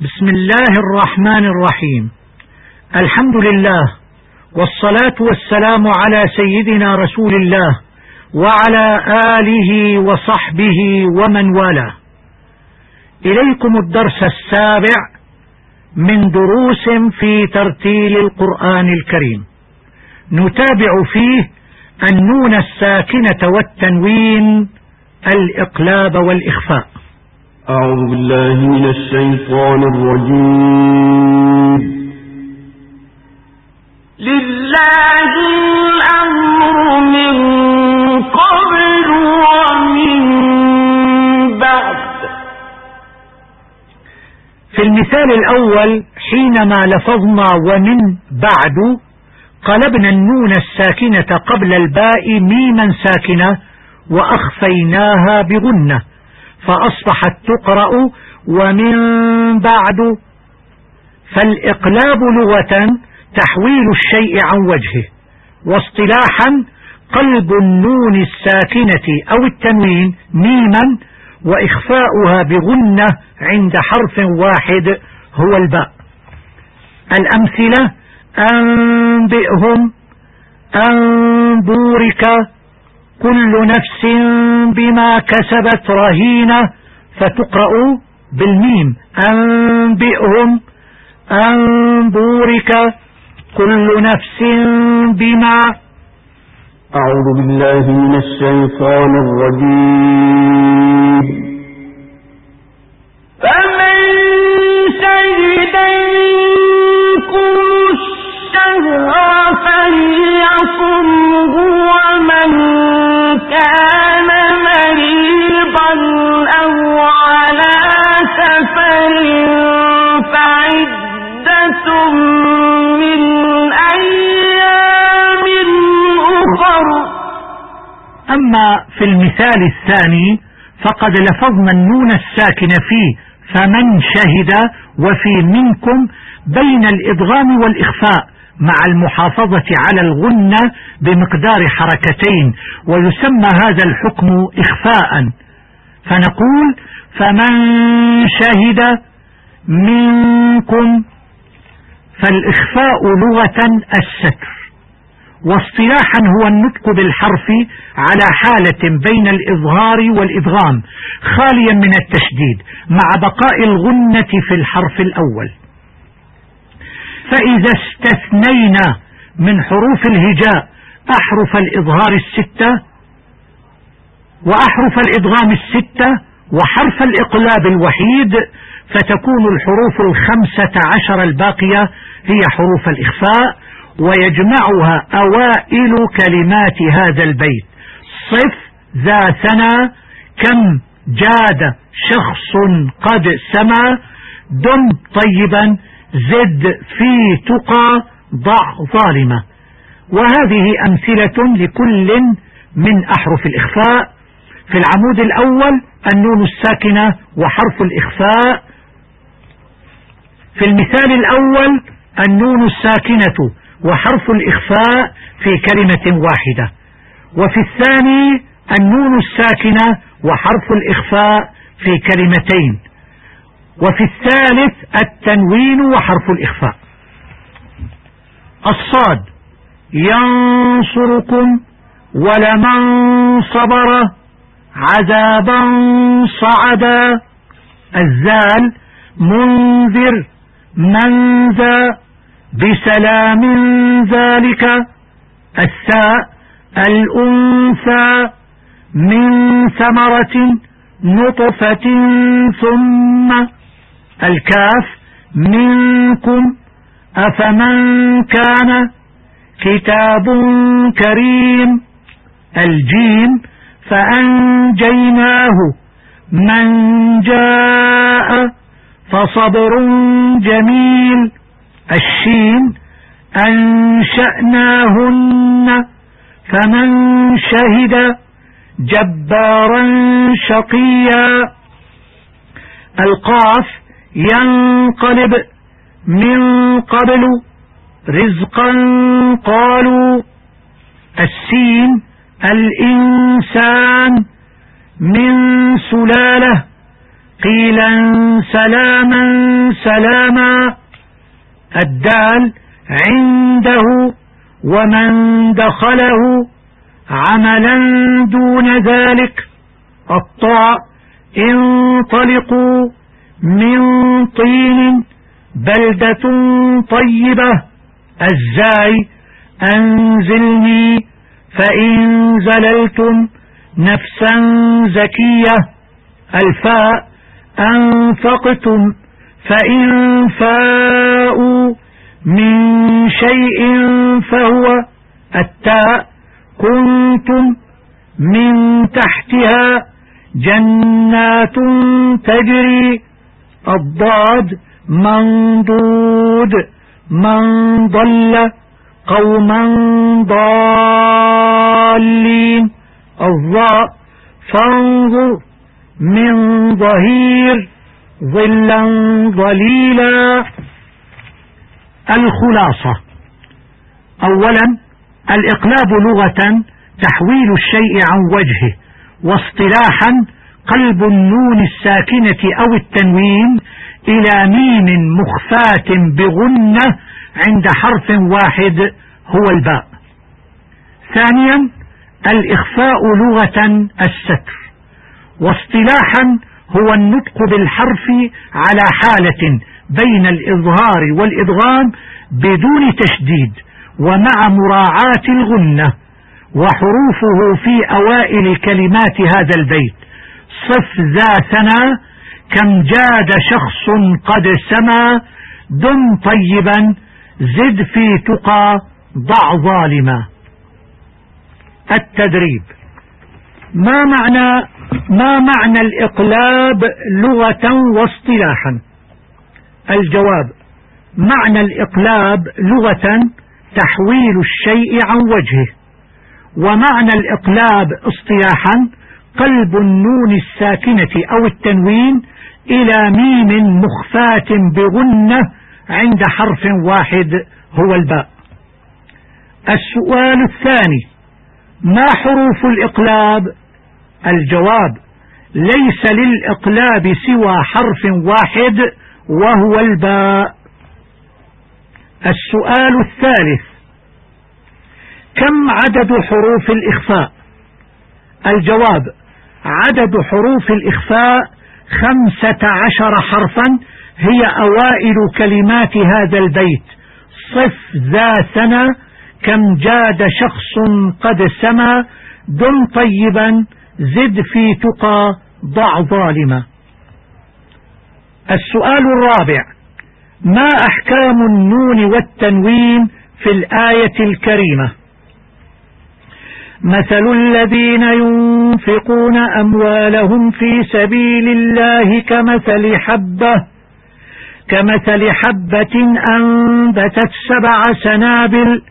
بسم الله الرحمن الرحيم الحمد لله والصلاة والسلام على سيدنا رسول الله وعلى آله وصحبه ومن والاه إليكم الدرس السابع من دروس في ترتيل القرآن الكريم نتابع فيه النون الساكنة والتنوين الإقلاب والإخفاء أعوذ بالله من الشيطان الرجيم. لله الأمر من قبل ومن بعد. في المثال الأول حينما لفظنا ومن بعد قلبنا النون الساكنة قبل الباء ميما ساكنة وأخفيناها بغنة. فأصبحت تقرأ ومن بعد فالإقلاب لغة تحويل الشيء عن وجهه واصطلاحا قلب النون الساكنة أو التنوين ميما وإخفاؤها بغنة عند حرف واحد هو الباء. الأمثلة أنبئهم أنبورك كل نفس بما كسبت رهينة فتقرأ بالميم. أنبئهم أنبورك. كل نفس بما أعوذ بالله من الشيطان الرجيم. فمن شهد منكم الشهر فليصمه في المثال الثاني فقد لفظنا النون الساكن فيه فمن شهد وفي منكم بين الإدغام والإخفاء مع المحافظة على الغنة بمقدار حركتين ويسمى هذا الحكم إخفاء. فنقول فمن شهد منكم فالإخفاء لغة الستر. واصطلاحا هو النطق بالحرف على حالة بين الإظهار والإدغام خاليا من التشديد مع بقاء الغنة في الحرف الأول. فإذا استثنينا من حروف الهجاء أحرف الإظهار الستة وأحرف الإدغام الستة وحرف الإقلاب الوحيد فتكون الحروف الخمسة عشر الباقية هي حروف الإخفاء ويجمعها أوائل كلمات هذا البيت. صف ذا سنى كم جاد شخص قد سما دم طيبا زد في تقى ضع ظالمة وهذه أمثلة لكل من أحرف الإخفاء. في العمود الأول النون الساكنة وحرف الإخفاء. في المثال الأول النون الساكنة وحرف الإخفاء في كلمة واحدة. وفي الثاني النون الساكنة وحرف الإخفاء في كلمتين. وفي الثالث التنوين وحرف الإخفاء. الصاد ينصركم ولمن صبر عذابا صعدا. الزال منذر من ذا بسلام ذلك الساء الأنثى من ثمرة نطفة ثم الكاف منكم أفمن كان كتاب كريم الجيم فأنجيناه من جاء فصبر جميل الشين أنشأناهن فمن شهد جبارا شقيا. القاف ينقلب من قبل رزقا قالوا. السين الإنسان من سلالة قيلا سلاما سلاما. الدال عنده ومن دخله عملا دون ذلك. الطاء انطلقوا من طين بلدة طيبة. الزاي أنزلني فإن زللتم نفسا زكية. الفاء أنفقتم فإن فاءوا من شيء فهو التاء. كنتم من تحتها جنات تجري. الضاد منضود من ضل قوما ضالين. الضاء فانظر من ظهير. ظلا ظليلا الخلاصة. أولا الإقلاب لغة تحويل الشيء عن وجهه واصطلاحا قلب النون الساكنة أو التنوين إلى ميم مخفاة بغنة عند حرف واحد هو الباء. ثانيا الإخفاء لغة الستر واصطلاحا هو النطق بالحرف على حالة بين الإظهار والإدغام بدون تشديد ومع مراعاة الغنة وحروفه في أوائل كلمات هذا البيت. صف ذا ثنا كم جاد شخص قد سما دم طيبا زد في تقى ضع ظالما. التدريب. ما معنى ما معنى الإقلاب لغة واصطلاحا؟ الجواب معنى الإقلاب لغة تحويل الشيء عن وجهه ومعنى الإقلاب اصطلاحا قلب النون الساكنة أو التنوين إلى ميم مخفاة بغنة عند حرف واحد هو الباء. السؤال الثاني ما حروف الإقلاب؟ الجواب ليس للإقلاب سوى حرف واحد وهو الباء. السؤال الثالث كم عدد حروف الإخفاء؟ الجواب عدد حروف الإخفاء خمسة عشر حرفا هي أوائل كلمات هذا البيت. صف ذا سنة كم جاد شخص قد سما دم طيبا زد في تقى ضع ظالما السؤال الرابع ما أحكام النون والتنوين في الآية الكريمة؟ مثل الذين ينفقون أموالهم في سبيل الله كمثل حبة كمثل حبة أنبتت سبع سنابل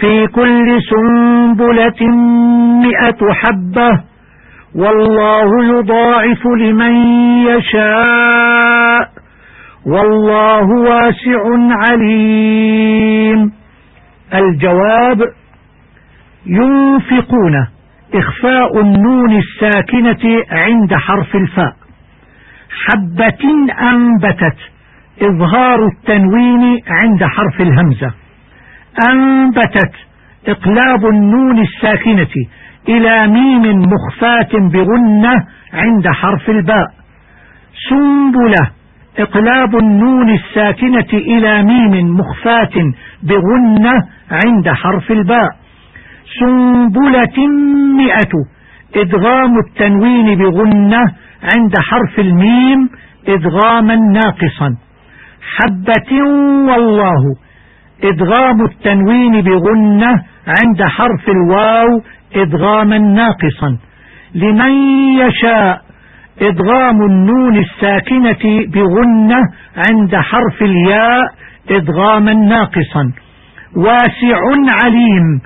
في كل سنبلة مئة حبة. والله يضاعف لمن يشاء. والله واسع عليم. الجواب ينفقون إخفاء النون الساكنة عند حرف الفاء. حبة أنبتت إظهار التنوين عند حرف الهمزة. أنبتت إقلاب النون الساكنة إلى ميم مخفاة بغنة عند حرف الباء. سنبلة إقلاب النون الساكنة إلى ميم مخفاة بغنة عند حرف الباء. سنبلة مئة إدغام التنوين بغنة عند حرف الميم إدغاما ناقصا. حبة والله إدغام التنوين بغنة عند حرف الواو إدغاما ناقصا. لمن يشاء إدغام النون الساكنة بغنة عند حرف الياء إدغاما ناقصا. واسع عليم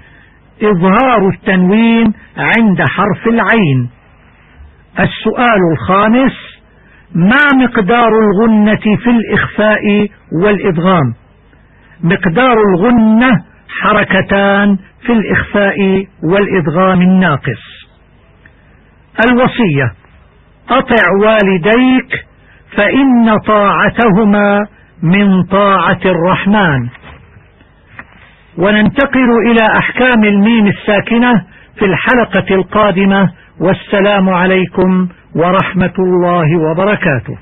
إظهار التنوين عند حرف العين. السؤال الخامس ما مقدار الغنة في الإخفاء والإدغام؟ مقدار الغنة حركتان في الإخفاء والإدغام الناقص. الوصية أطع والديك فإن طاعتهما من طاعة الرحمن. وننتقل إلى أحكام الميم الساكنة في الحلقة القادمة والسلام عليكم ورحمة الله وبركاته.